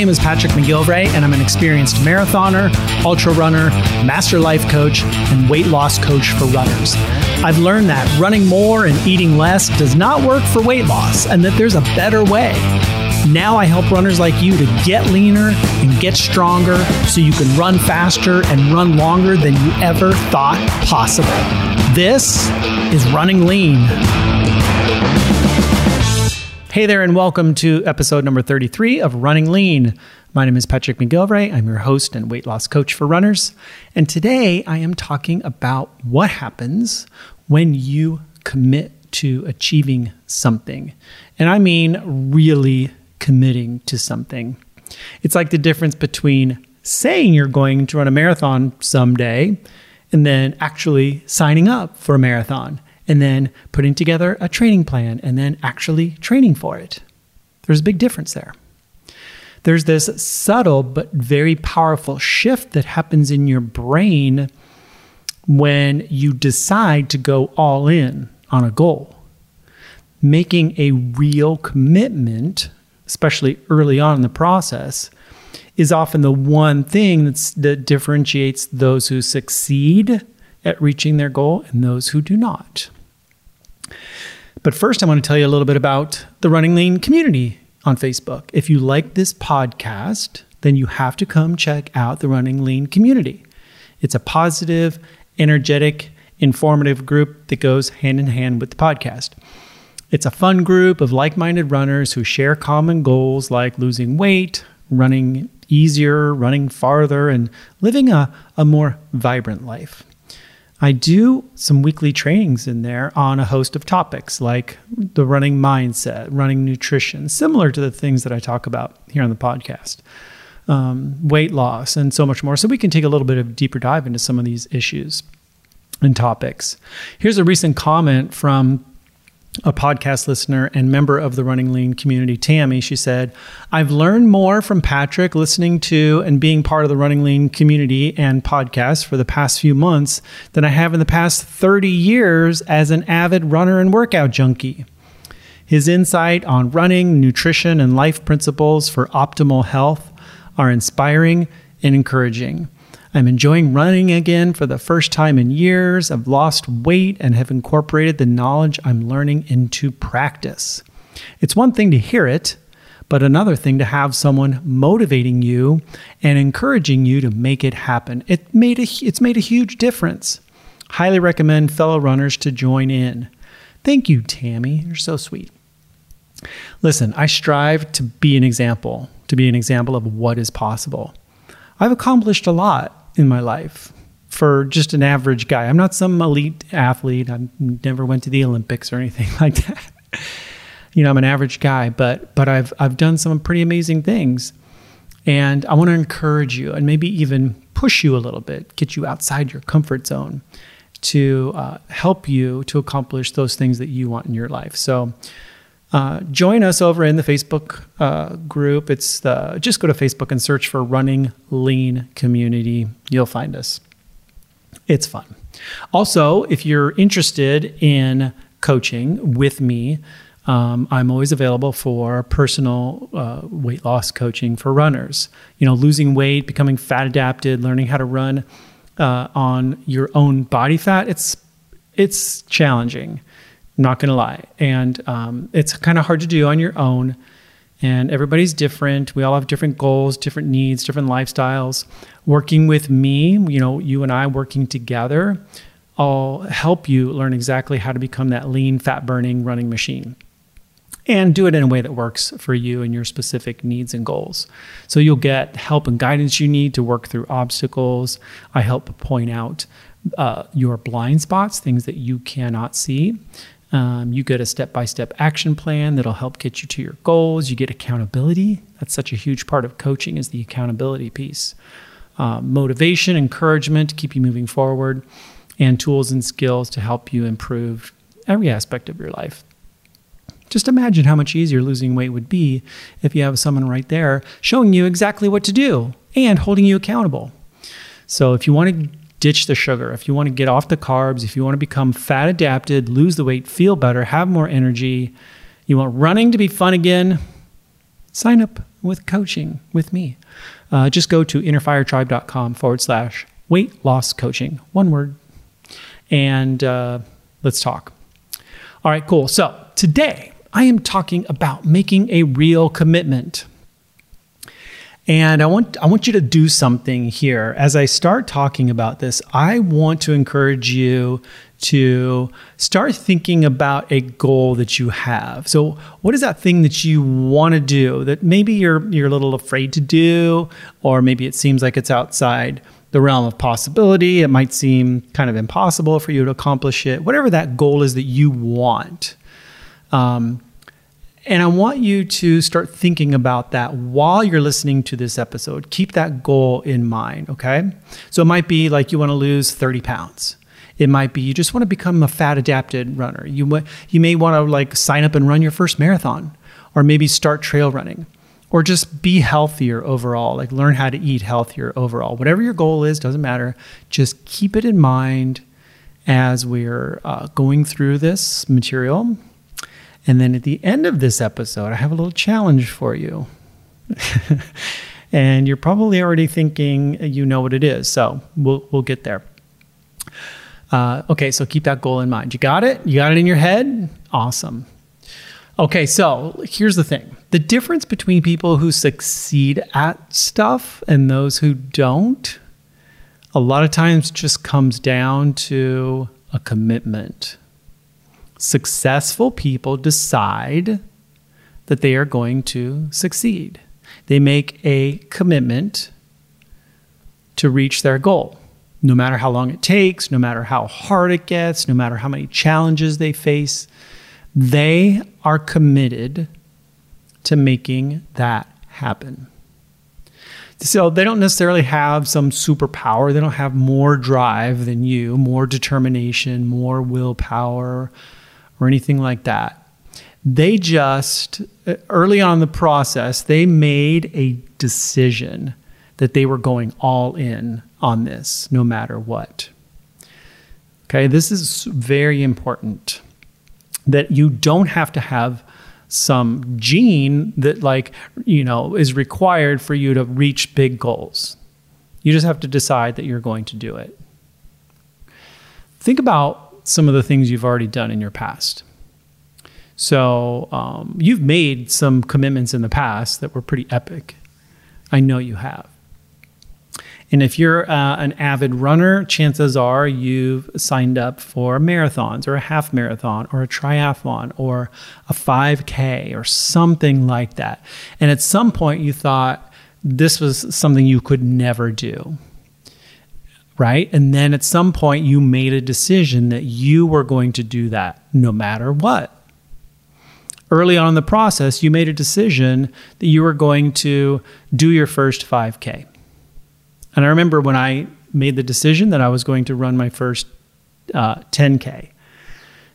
name is Patrick McGilvray, and I'm an experienced marathoner, ultra runner, master life coach, and weight loss coach for runners. I've learned that running more and eating less does not work for weight loss, and that there's a better way. Now I help runners like you to get leaner and get stronger so you can run faster and run longer than you ever thought possible. This is Running Lean. Hey there, and welcome to episode number 33 of Running Lean. My name is Patrick McGilvray. I'm your host and weight loss coach for runners. And today I am talking about what happens when you commit to achieving something. And I mean really committing to something. It's like the difference between saying you're going to run a marathon someday and then actually signing up for a marathon and then putting together a training plan and then actually training for it. There's a big difference there. There's this subtle but very powerful shift that happens in your brain when you decide to go all in on a goal. Making a real commitment, especially early on in the process, is often the one thing that differentiates those who succeed at reaching their goal and those who do not. But first, I want to tell you a little bit about the Running Lean community on Facebook. If you like this podcast, then you have to come check out the Running Lean community. It's a positive, energetic, informative group that goes hand in hand with the podcast. It's a fun group of like minded runners who share common goals like losing weight, running easier, running farther, and living a, a more vibrant life. I do some weekly trainings in there on a host of topics like the running mindset, running nutrition, similar to the things that I talk about here on the podcast, um, weight loss, and so much more. So we can take a little bit of deeper dive into some of these issues and topics. Here's a recent comment from a podcast listener and member of the Running Lean community, Tammy, she said, I've learned more from Patrick listening to and being part of the Running Lean community and podcast for the past few months than I have in the past 30 years as an avid runner and workout junkie. His insight on running, nutrition, and life principles for optimal health are inspiring and encouraging. I'm enjoying running again for the first time in years. I've lost weight and have incorporated the knowledge I'm learning into practice. It's one thing to hear it, but another thing to have someone motivating you and encouraging you to make it happen. It made a, it's made a huge difference. Highly recommend fellow runners to join in. Thank you, Tammy. You're so sweet. Listen, I strive to be an example, to be an example of what is possible. I've accomplished a lot in my life for just an average guy. I'm not some elite athlete. I never went to the Olympics or anything like that. you know, I'm an average guy, but but I've I've done some pretty amazing things. And I want to encourage you and maybe even push you a little bit, get you outside your comfort zone to uh, help you to accomplish those things that you want in your life. So uh, join us over in the Facebook uh, group. It's the, just go to Facebook and search for Running Lean Community. You'll find us. It's fun. Also, if you're interested in coaching with me, um, I'm always available for personal uh, weight loss coaching for runners. You know, losing weight, becoming fat adapted, learning how to run uh, on your own body fat. It's it's challenging not to lie. And um, it's kind of hard to do on your own. And everybody's different. We all have different goals, different needs, different lifestyles. Working with me, you know, you and I working together, I'll help you learn exactly how to become that lean, fat burning running machine and do it in a way that works for you and your specific needs and goals. So you'll get help and guidance you need to work through obstacles. I help point out uh, your blind spots, things that you cannot see. Um, you get a step by step action plan that'll help get you to your goals. You get accountability. That's such a huge part of coaching is the accountability piece. Uh, motivation, encouragement to keep you moving forward, and tools and skills to help you improve every aspect of your life. Just imagine how much easier losing weight would be if you have someone right there showing you exactly what to do and holding you accountable. So, if you want to ditch the sugar. If you want to get off the carbs, if you want to become fat adapted, lose the weight, feel better, have more energy, you want running to be fun again, sign up with coaching with me. Uh, just go to innerfiretribe.com forward slash weight loss coaching, one word, and uh, let's talk. All right, cool. So today I am talking about making a real commitment. And I want I want you to do something here. As I start talking about this, I want to encourage you to start thinking about a goal that you have. So, what is that thing that you want to do that maybe you're you're a little afraid to do or maybe it seems like it's outside the realm of possibility. It might seem kind of impossible for you to accomplish it. Whatever that goal is that you want. Um, and I want you to start thinking about that while you're listening to this episode. Keep that goal in mind, okay? So it might be like you want to lose 30 pounds. It might be you just want to become a fat adapted runner. You, you may want to like sign up and run your first marathon or maybe start trail running or just be healthier overall, like learn how to eat healthier overall. Whatever your goal is, doesn't matter. Just keep it in mind as we're uh, going through this material and then at the end of this episode, I have a little challenge for you. and you're probably already thinking you know what it is. So we'll, we'll get there. Uh, okay, so keep that goal in mind. You got it? You got it in your head? Awesome. Okay, so here's the thing the difference between people who succeed at stuff and those who don't, a lot of times just comes down to a commitment successful people decide that they are going to succeed. They make a commitment to reach their goal, no matter how long it takes, no matter how hard it gets, no matter how many challenges they face. They are committed to making that happen. So they don't necessarily have some superpower. They don't have more drive than you, more determination, more willpower, or anything like that. They just, uh, early on the process, they made a decision that they were going all in on this no matter what. Okay, this is very important that you don't have to have some gene that, like, you know, is required for you to reach big goals. You just have to decide that you're going to do it. Think about some of the things you've already done in your past. So um, you've made some commitments in the past that were pretty epic. I know you have. And if you're uh, an avid runner, chances are you've signed up for marathons or a half marathon or a triathlon or a 5K or something like that. And at some point you thought this was something you could never do right? And then at some point, you made a decision that you were going to do that no matter what. Early on in the process, you made a decision that you were going to do your first 5K. And I remember when I made the decision that I was going to run my first uh, 10K.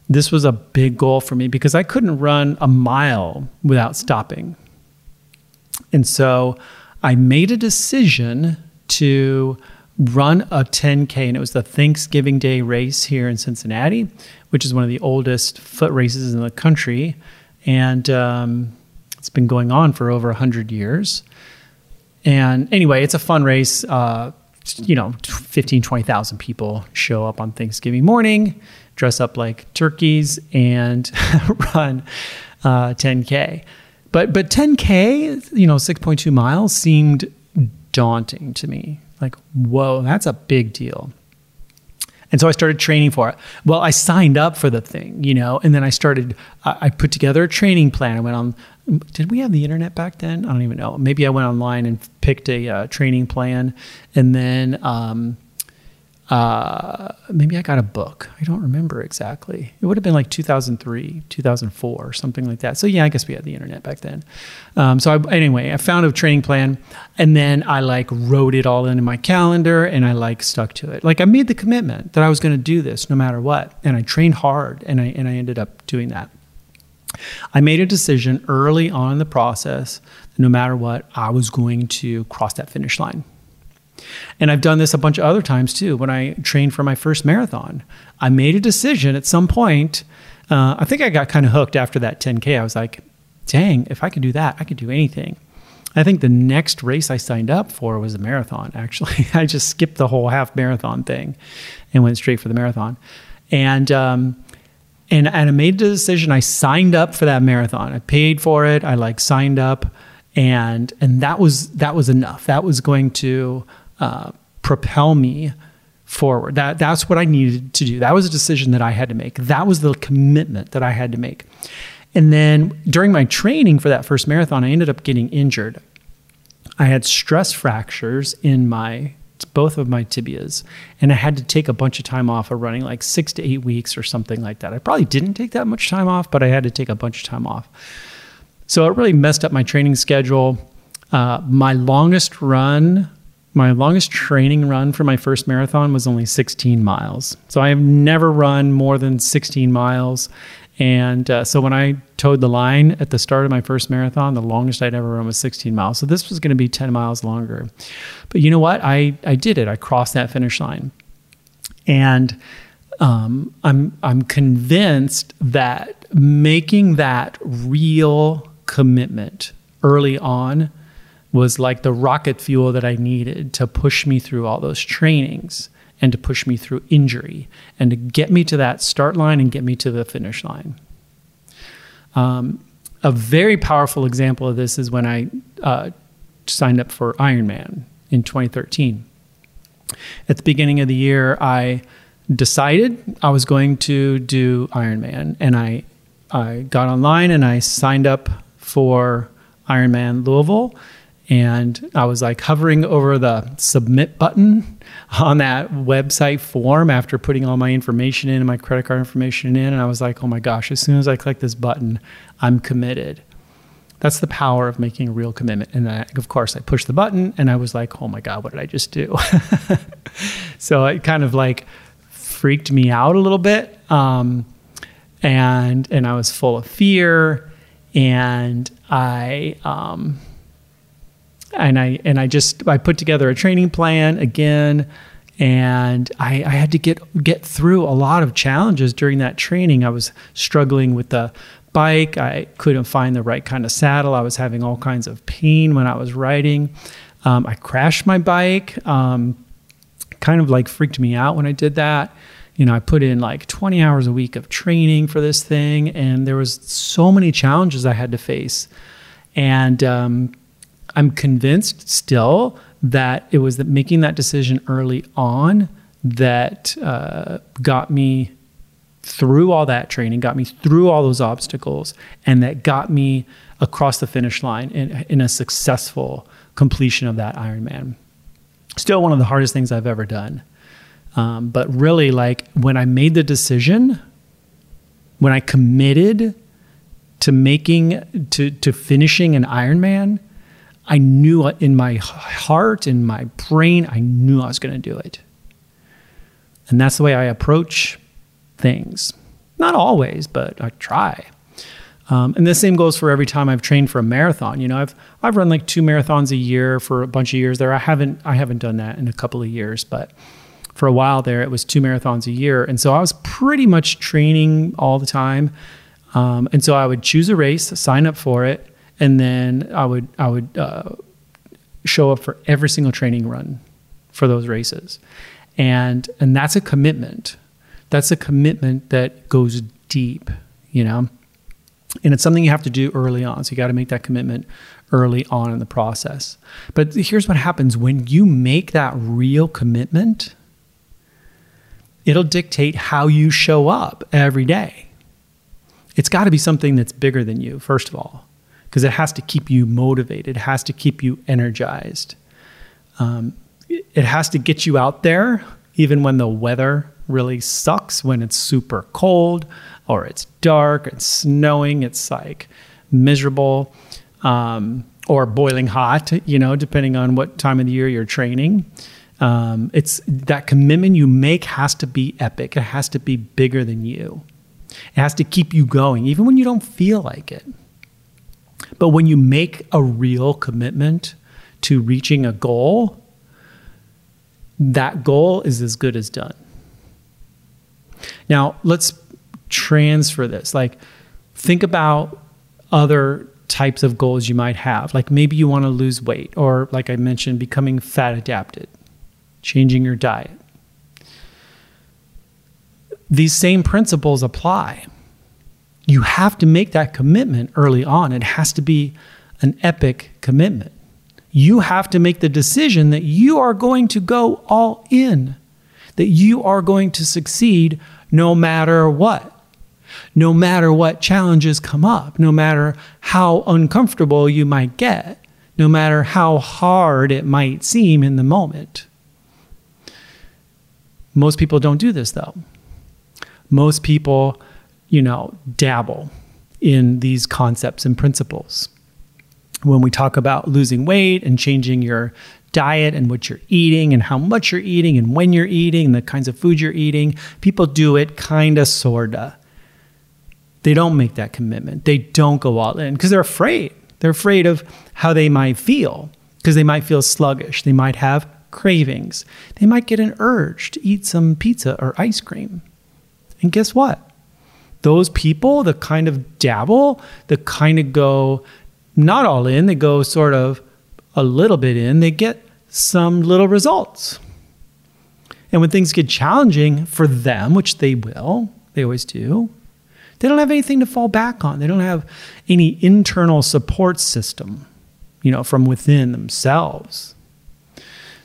This was a big goal for me because I couldn't run a mile without stopping. And so I made a decision to run a 10K, and it was the Thanksgiving Day race here in Cincinnati, which is one of the oldest foot races in the country. And um, it's been going on for over 100 years. And anyway, it's a fun race. Uh, you know, 15, 20,000 people show up on Thanksgiving morning, dress up like turkeys, and run uh, 10K. But, but 10K, you know, 6.2 miles seemed daunting to me. Like, whoa, that's a big deal. And so I started training for it. Well, I signed up for the thing, you know, and then I started, I put together a training plan. I went on, did we have the internet back then? I don't even know. Maybe I went online and picked a uh, training plan. And then um, uh, maybe I got a book. I don't remember exactly. It would have been like 2003, 2004, something like that. So yeah, I guess we had the internet back then. Um, so I, anyway, I found a training plan, and then I like wrote it all into my calendar, and I like stuck to it. Like I made the commitment that I was going to do this no matter what, and I trained hard, and I and I ended up doing that. I made a decision early on in the process that no matter what, I was going to cross that finish line. And I've done this a bunch of other times too. When I trained for my first marathon, I made a decision at some point. Uh, I think I got kind of hooked after that 10K. I was like, dang, if I could do that, I could do anything. I think the next race I signed up for was a marathon, actually. I just skipped the whole half marathon thing and went straight for the marathon. And, um, and, and I made the decision. I signed up for that marathon. I paid for it. I like signed up and, and that was, that was enough. That was going to, uh, propel me forward. That that's what I needed to do. That was a decision that I had to make. That was the commitment that I had to make. And then during my training for that first marathon, I ended up getting injured. I had stress fractures in my both of my tibias, and I had to take a bunch of time off of running, like six to eight weeks or something like that. I probably didn't take that much time off, but I had to take a bunch of time off. So it really messed up my training schedule. Uh, my longest run my longest training run for my first marathon was only 16 miles. So I have never run more than 16 miles. And uh, so when I toed the line at the start of my first marathon, the longest I'd ever run was 16 miles. So this was going to be 10 miles longer. But you know what? I, I did it. I crossed that finish line. And um, I'm, I'm convinced that making that real commitment early on was like the rocket fuel that I needed to push me through all those trainings and to push me through injury and to get me to that start line and get me to the finish line. Um, a very powerful example of this is when I uh, signed up for Ironman in 2013. At the beginning of the year, I decided I was going to do Ironman, and I I got online and I signed up for Ironman Louisville and I was like hovering over the submit button on that website form after putting all my information in and my credit card information in. And I was like, oh my gosh, as soon as I click this button, I'm committed. That's the power of making a real commitment. And I, of course, I pushed the button and I was like, oh my God, what did I just do? so it kind of like freaked me out a little bit. Um, and, and I was full of fear. And I, um, and I and I just I put together a training plan again, and I, I had to get get through a lot of challenges during that training. I was struggling with the bike. I couldn't find the right kind of saddle. I was having all kinds of pain when I was riding. Um, I crashed my bike. Um, kind of like freaked me out when I did that. You know, I put in like 20 hours a week of training for this thing, and there was so many challenges I had to face. And um, I'm convinced still that it was that making that decision early on that uh, got me through all that training, got me through all those obstacles, and that got me across the finish line in, in a successful completion of that Ironman. Still one of the hardest things I've ever done. Um, but really, like when I made the decision, when I committed to making to to finishing an Ironman, I knew in my heart, in my brain, I knew I was going to do it. And that's the way I approach things. Not always, but I try. Um, and the same goes for every time I've trained for a marathon. You know, I've I've run like two marathons a year for a bunch of years there. I haven't I haven't done that in a couple of years, but for a while there, it was two marathons a year, and so I was pretty much training all the time. Um, and so I would choose a race, sign up for it, and then I would I would uh, show up for every single training run for those races, and and that's a commitment. That's a commitment that goes deep, you know, and it's something you have to do early on. So you got to make that commitment early on in the process. But here's what happens when you make that real commitment. It'll dictate how you show up every day. It's got to be something that's bigger than you, first of all because it has to keep you motivated, it has to keep you energized. Um, it has to get you out there, even when the weather really sucks, when it's super cold or it's dark, it's snowing, it's like miserable um, or boiling hot, you know, depending on what time of the year you're training. Um, it's that commitment you make has to be epic. It has to be bigger than you. It has to keep you going, even when you don't feel like it. But when you make a real commitment to reaching a goal, that goal is as good as done. Now, let's transfer this. Like, think about other types of goals you might have. Like maybe you want to lose weight, or like I mentioned, becoming fat adapted, changing your diet. These same principles apply. You have to make that commitment early on. It has to be an epic commitment. You have to make the decision that you are going to go all in, that you are going to succeed no matter what no matter what challenges come up, no matter how uncomfortable you might get, no matter how hard it might seem in the moment. Most people don't do this though. Most people, you know, dabble in these concepts and principles. When we talk about losing weight and changing your diet and what you're eating and how much you're eating and when you're eating and the kinds of food you're eating, people do it kind of, sort of they don't make that commitment. They don't go all in because they're afraid. They're afraid of how they might feel because they might feel sluggish. They might have cravings. They might get an urge to eat some pizza or ice cream. And guess what? Those people that kind of dabble, that kind of go not all in, they go sort of a little bit in, they get some little results. And when things get challenging for them, which they will, they always do, they don't have anything to fall back on. They don't have any internal support system, you know, from within themselves.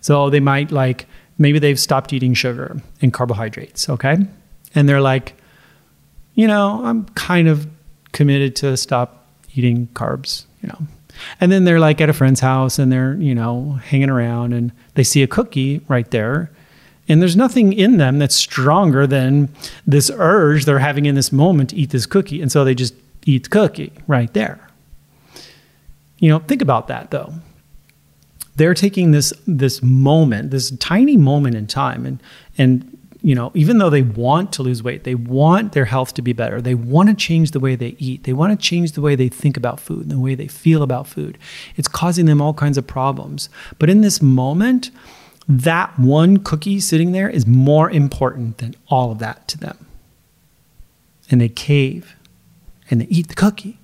So they might like, maybe they've stopped eating sugar and carbohydrates, okay? And they're like, you know, I'm kind of committed to stop eating carbs, you know. And then they're like at a friend's house and they're, you know, hanging around and they see a cookie right there and there's nothing in them that's stronger than this urge they're having in this moment to eat this cookie. And so they just eat the cookie right there. You know, think about that though. They're taking this this moment, this tiny moment in time, and and you know, even though they want to lose weight, they want their health to be better. They want to change the way they eat. They want to change the way they think about food, the way they feel about food. It's causing them all kinds of problems. But in this moment, that one cookie sitting there is more important than all of that to them. And they cave and they eat the cookie.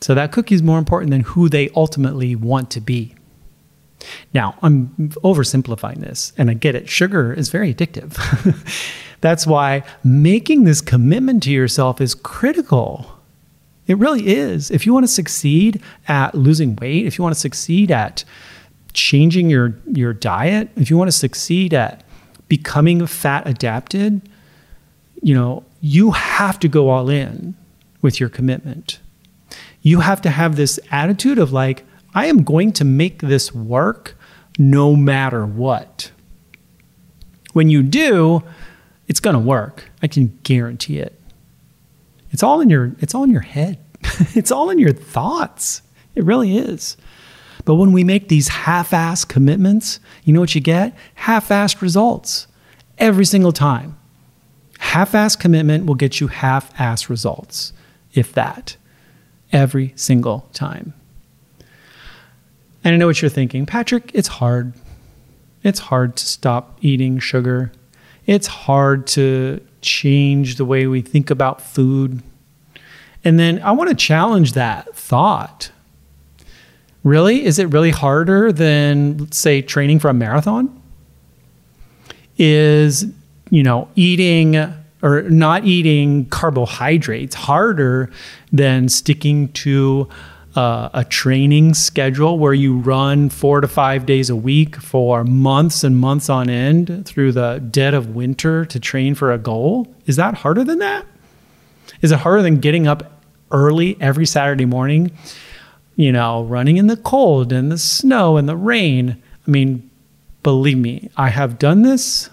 So that cookie is more important than who they ultimately want to be. Now, I'm oversimplifying this, and I get it. Sugar is very addictive. That's why making this commitment to yourself is critical. It really is. If you want to succeed at losing weight, if you want to succeed at changing your your diet, if you want to succeed at becoming fat adapted, you know, you have to go all in with your commitment. You have to have this attitude of like, I am going to make this work no matter what. When you do, it's going to work. I can guarantee it. It's all in your it's all in your head. it's all in your thoughts. It really is. But when we make these half assed commitments, you know what you get? Half assed results every single time. Half assed commitment will get you half assed results, if that, every single time. And I know what you're thinking, Patrick, it's hard. It's hard to stop eating sugar. It's hard to change the way we think about food. And then I want to challenge that thought Really? Is it really harder than, let's say, training for a marathon? Is, you know, eating or not eating carbohydrates harder than sticking to uh, a training schedule where you run four to five days a week for months and months on end through the dead of winter to train for a goal? Is that harder than that? Is it harder than getting up early every Saturday morning you know, running in the cold and the snow and the rain. I mean, believe me, I have done this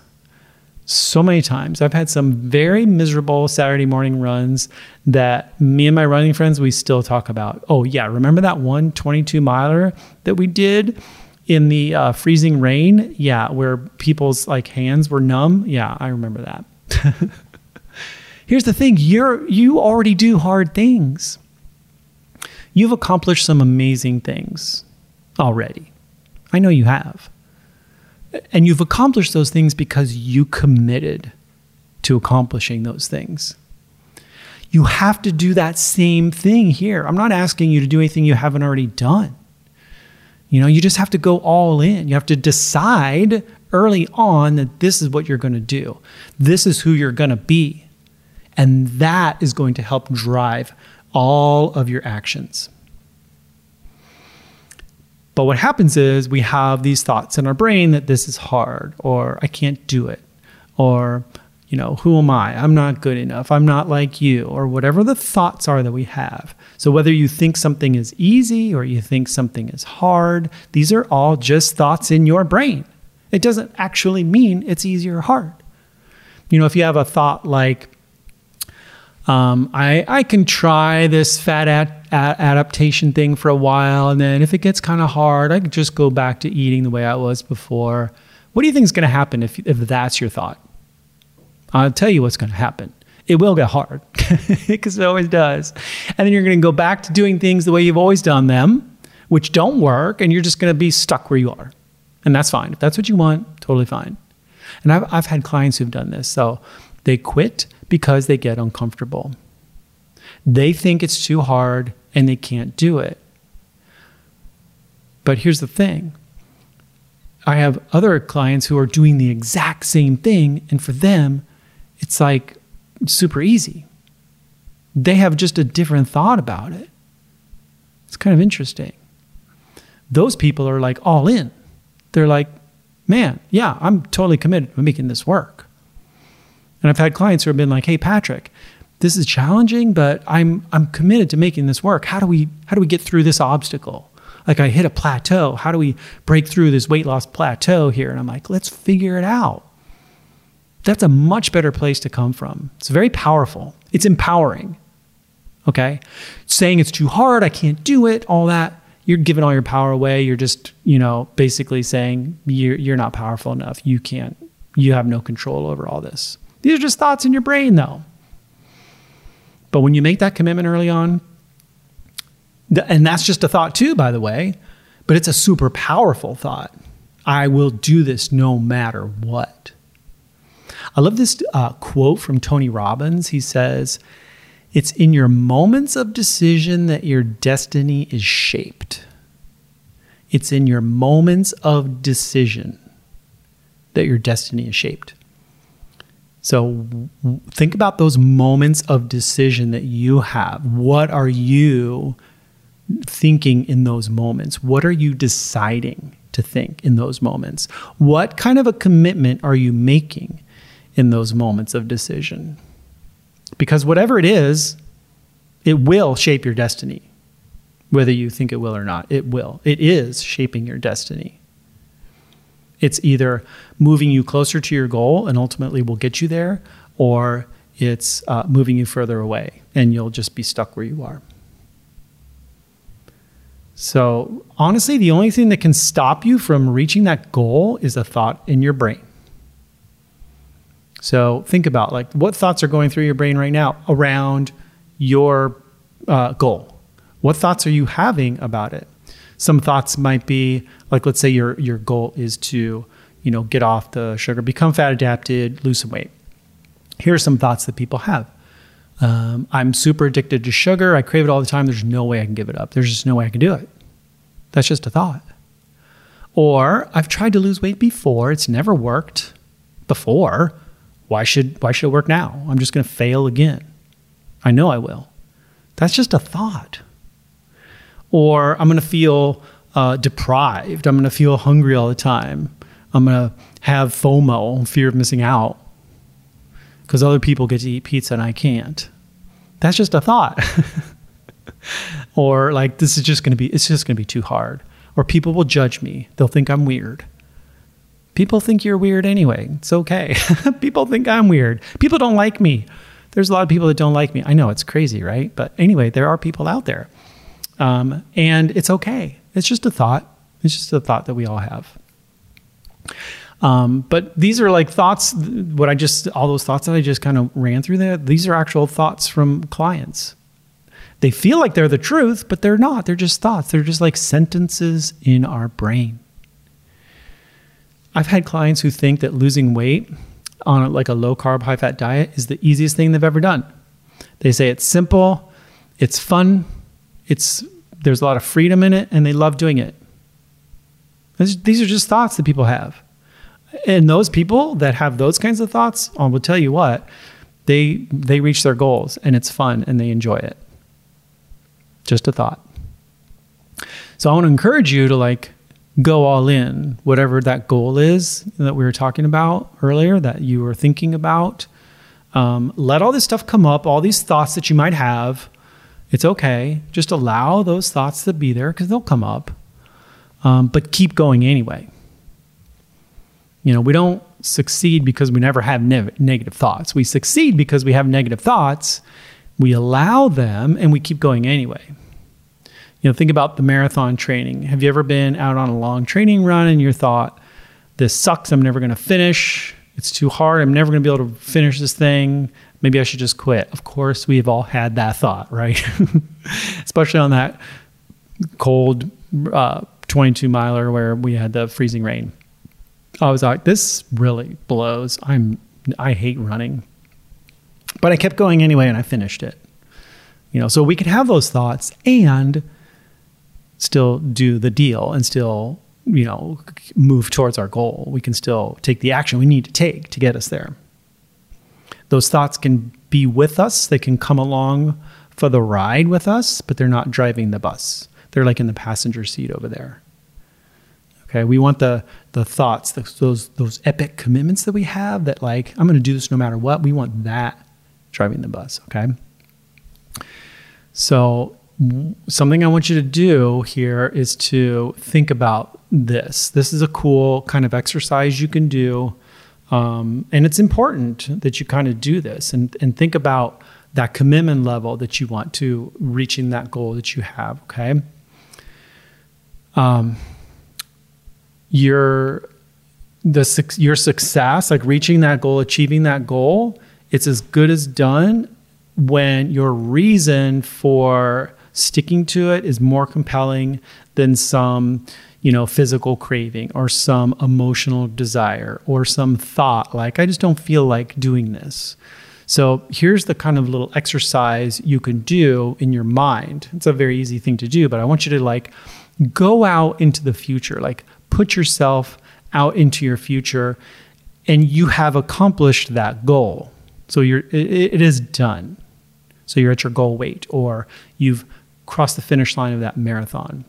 so many times. I've had some very miserable Saturday morning runs that me and my running friends, we still talk about. Oh, yeah, remember that one 22 miler that we did in the uh, freezing rain? Yeah, where people's like hands were numb. Yeah, I remember that. Here's the thing you're, you already do hard things. You've accomplished some amazing things already. I know you have. And you've accomplished those things because you committed to accomplishing those things. You have to do that same thing here. I'm not asking you to do anything you haven't already done. You know, you just have to go all in. You have to decide early on that this is what you're going to do. This is who you're going to be. And that is going to help drive all of your actions. But what happens is we have these thoughts in our brain that this is hard, or I can't do it, or, you know, who am I? I'm not good enough. I'm not like you, or whatever the thoughts are that we have. So whether you think something is easy or you think something is hard, these are all just thoughts in your brain. It doesn't actually mean it's easy or hard. You know, if you have a thought like, um, I, I can try this fat adaptation thing for a while, and then if it gets kind of hard, I can just go back to eating the way I was before. What do you think is going to happen if, if that's your thought? I'll tell you what's going to happen. It will get hard because it always does. And then you're going to go back to doing things the way you've always done them, which don't work, and you're just going to be stuck where you are. And that's fine. If that's what you want, totally fine. And I've, I've had clients who've done this. So they quit because they get uncomfortable. They think it's too hard and they can't do it. But here's the thing I have other clients who are doing the exact same thing, and for them, it's like super easy. They have just a different thought about it. It's kind of interesting. Those people are like all in. They're like, man, yeah, I'm totally committed to making this work. And I've had clients who have been like, hey, Patrick, this is challenging, but I'm I'm committed to making this work. How do we how do we get through this obstacle? Like I hit a plateau. How do we break through this weight loss plateau here? And I'm like, let's figure it out. That's a much better place to come from. It's very powerful. It's empowering. Okay? Saying it's too hard, I can't do it, all that, you're giving all your power away. You're just, you know, basically saying you're, you're not powerful enough. You can't, you have no control over all this. These are just thoughts in your brain, though. But when you make that commitment early on, and that's just a thought too, by the way, but it's a super powerful thought. I will do this no matter what. I love this uh, quote from Tony Robbins. He says, It's in your moments of decision that your destiny is shaped. It's in your moments of decision that your destiny is shaped. So think about those moments of decision that you have. What are you thinking in those moments? What are you deciding to think in those moments? What kind of a commitment are you making in those moments of decision? Because whatever it is, it will shape your destiny. Whether you think it will or not, it will. It is shaping your destiny. It's either moving you closer to your goal and ultimately will get you there, or it's uh, moving you further away and you'll just be stuck where you are. So, honestly, the only thing that can stop you from reaching that goal is a thought in your brain. So, think about like what thoughts are going through your brain right now around your uh, goal. What thoughts are you having about it? Some thoughts might be like, let's say your your goal is to, you know, get off the sugar, become fat adapted, lose some weight. Here are some thoughts that people have. Um, I'm super addicted to sugar. I crave it all the time. There's no way I can give it up. There's just no way I can do it. That's just a thought. Or I've tried to lose weight before. It's never worked before. Why should why should it work now? I'm just going to fail again. I know I will. That's just a thought or I'm going to feel uh, deprived. I'm going to feel hungry all the time. I'm going to have FOMO, fear of missing out, because other people get to eat pizza and I can't. That's just a thought. or like this is just going to be it's just going to be too hard. Or people will judge me. They'll think I'm weird. People think you're weird anyway. It's okay. people think I'm weird. People don't like me. There's a lot of people that don't like me. I know it's crazy, right? But anyway, there are people out there. Um, and it's okay. It's just a thought. It's just a thought that we all have. Um, but these are like thoughts, what I just, all those thoughts that I just kind of ran through there, these are actual thoughts from clients. They feel like they're the truth, but they're not. They're just thoughts. They're just like sentences in our brain. I've had clients who think that losing weight on like a low carb, high fat diet is the easiest thing they've ever done. They say it's simple, it's fun, it's there's a lot of freedom in it, and they love doing it. These are just thoughts that people have. And those people that have those kinds of thoughts, I will tell you what, they they reach their goals and it's fun and they enjoy it. Just a thought. So I want to encourage you to like go all in, whatever that goal is that we were talking about earlier, that you were thinking about. Um, let all this stuff come up, all these thoughts that you might have. It's okay. Just allow those thoughts to be there because they'll come up, um, but keep going anyway. You know, we don't succeed because we never have ne- negative thoughts. We succeed because we have negative thoughts. We allow them and we keep going anyway. You know, think about the marathon training. Have you ever been out on a long training run and you thought, this sucks, I'm never going to finish. It's too hard. I'm never going to be able to finish this thing. Maybe I should just quit. Of course, we've all had that thought, right? Especially on that cold uh, 22 miler where we had the freezing rain. I was like, this really blows. I'm I hate running. But I kept going anyway and I finished it. You know, so we could have those thoughts and still do the deal and still, you know, move towards our goal. We can still take the action we need to take to get us there. Those thoughts can be with us, they can come along for the ride with us, but they're not driving the bus. They're like in the passenger seat over there. Okay, we want the the thoughts, the, those those epic commitments that we have. That like I'm going to do this no matter what. We want that driving the bus. Okay. So something I want you to do here is to think about this. This is a cool kind of exercise you can do, um, and it's important that you kind of do this and and think about that commitment level that you want to reaching that goal that you have. Okay. Um, your the your success, like reaching that goal, achieving that goal, it's as good as done when your reason for sticking to it is more compelling than some you know physical craving or some emotional desire or some thought like i just don't feel like doing this so here's the kind of little exercise you can do in your mind it's a very easy thing to do but i want you to like go out into the future like put yourself out into your future and you have accomplished that goal. So you're it, it is done. So you're at your goal weight or you've crossed the finish line of that marathon.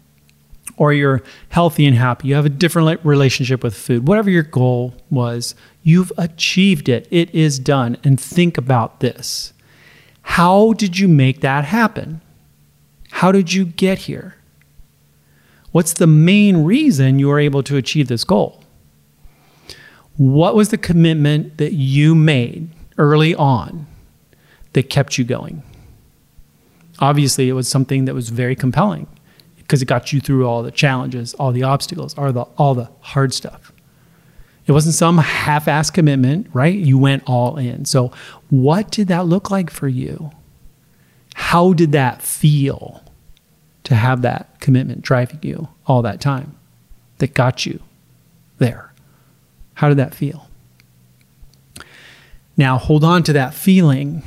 Or you're healthy and happy. You have a different relationship with food. Whatever your goal was, you've achieved it. It is done. And think about this. How did you make that happen? How did you get here? What's the main reason you were able to achieve this goal? What was the commitment that you made early on that kept you going? Obviously, it was something that was very compelling because it got you through all the challenges, all the obstacles, all the, all the hard stuff. It wasn't some half assed commitment, right? You went all in. So, what did that look like for you? How did that feel? to have that commitment driving you all that time that got you there. How did that feel? Now, hold on to that feeling.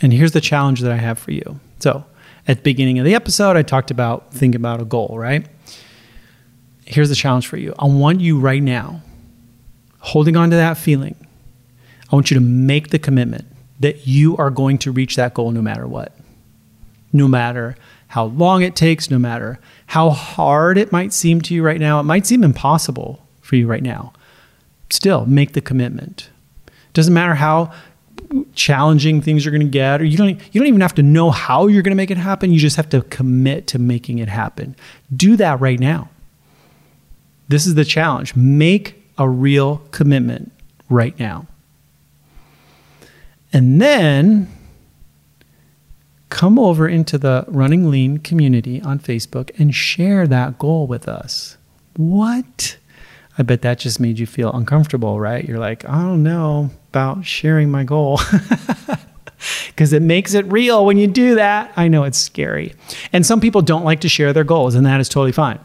And here's the challenge that I have for you. So, at the beginning of the episode, I talked about think about a goal, right? Here's the challenge for you. I want you right now, holding on to that feeling, I want you to make the commitment that you are going to reach that goal no matter what. No matter how long it takes, no matter how hard it might seem to you right now. It might seem impossible for you right now. Still, make the commitment. Doesn't matter how challenging things you're going to get or you don't you don't even have to know how you're going to make it happen. You just have to commit to making it happen. Do that right now. This is the challenge. Make a real commitment right now. And then come over into the Running Lean community on Facebook and share that goal with us. What? I bet that just made you feel uncomfortable, right? You're like, I don't know about sharing my goal. Because it makes it real when you do that. I know it's scary. And some people don't like to share their goals, and that is totally fine.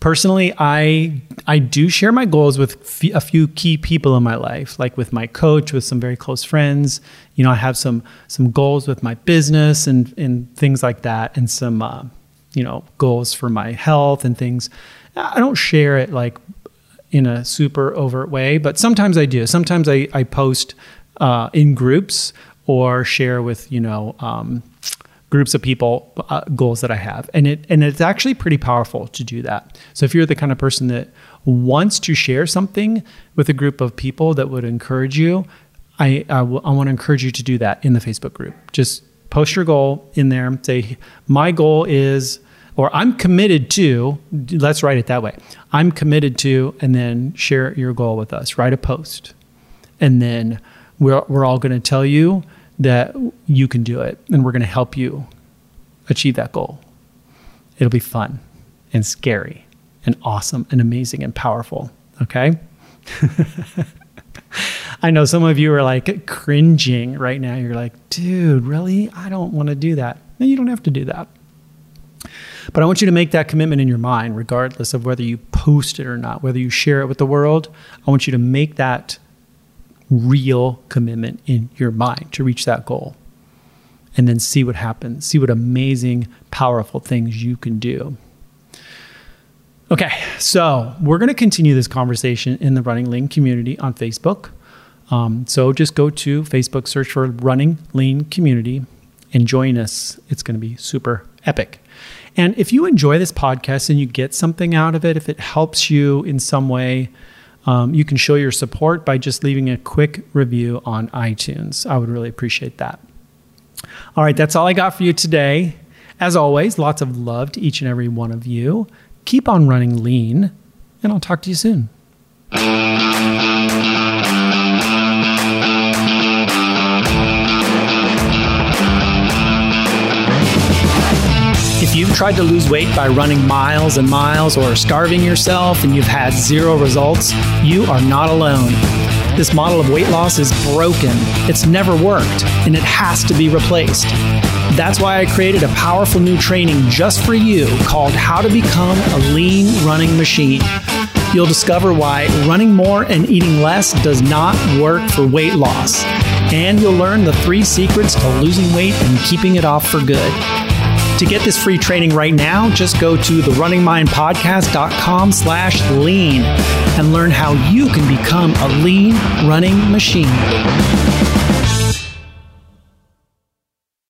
personally, I I do share my goals with f- a few key people in my life, like with my coach, with some very close friends. You know, I have some some goals with my business and and things like that, and some uh, you know goals for my health and things. I don't share it like in a super overt way, but sometimes I do. Sometimes I I post uh, in groups or share with you know. Um, groups of people uh, goals that I have and it and it's actually pretty powerful to do that. So if you're the kind of person that wants to share something with a group of people that would encourage you, I I, w- I want to encourage you to do that in the Facebook group. Just post your goal in there. Say my goal is or I'm committed to, let's write it that way. I'm committed to, and then share your goal with us. Write a post. And then we're, we're all going to tell you that you can do it and we're going to help you achieve that goal. It'll be fun and scary and awesome and amazing and powerful. Okay. I know some of you are like cringing right now. You're like, dude, really? I don't want to do that. No, you don't have to do that. But I want you to make that commitment in your mind, regardless of whether you post it or not, whether you share it with the world. I want you to make that real commitment in your mind to reach that goal. And then see what happens, see what amazing, powerful things you can do. Okay, so we're going to continue this conversation in the Running Lean community on Facebook. Um, so just go to Facebook, search for Running Lean Community, and join us. It's going to be super epic. And if you enjoy this podcast and you get something out of it, if it helps you in some way, um, you can show your support by just leaving a quick review on iTunes. I would really appreciate that. All right, that's all I got for you today. As always, lots of love to each and every one of you. Keep on running lean, and I'll talk to you soon. Tried to lose weight by running miles and miles or starving yourself and you've had zero results, you are not alone. This model of weight loss is broken. It's never worked, and it has to be replaced. That's why I created a powerful new training just for you called How to Become a Lean Running Machine. You'll discover why running more and eating less does not work for weight loss. And you'll learn the three secrets to losing weight and keeping it off for good. To get this free training right now, just go to therunningmindpodcast.com slash lean and learn how you can become a lean running machine.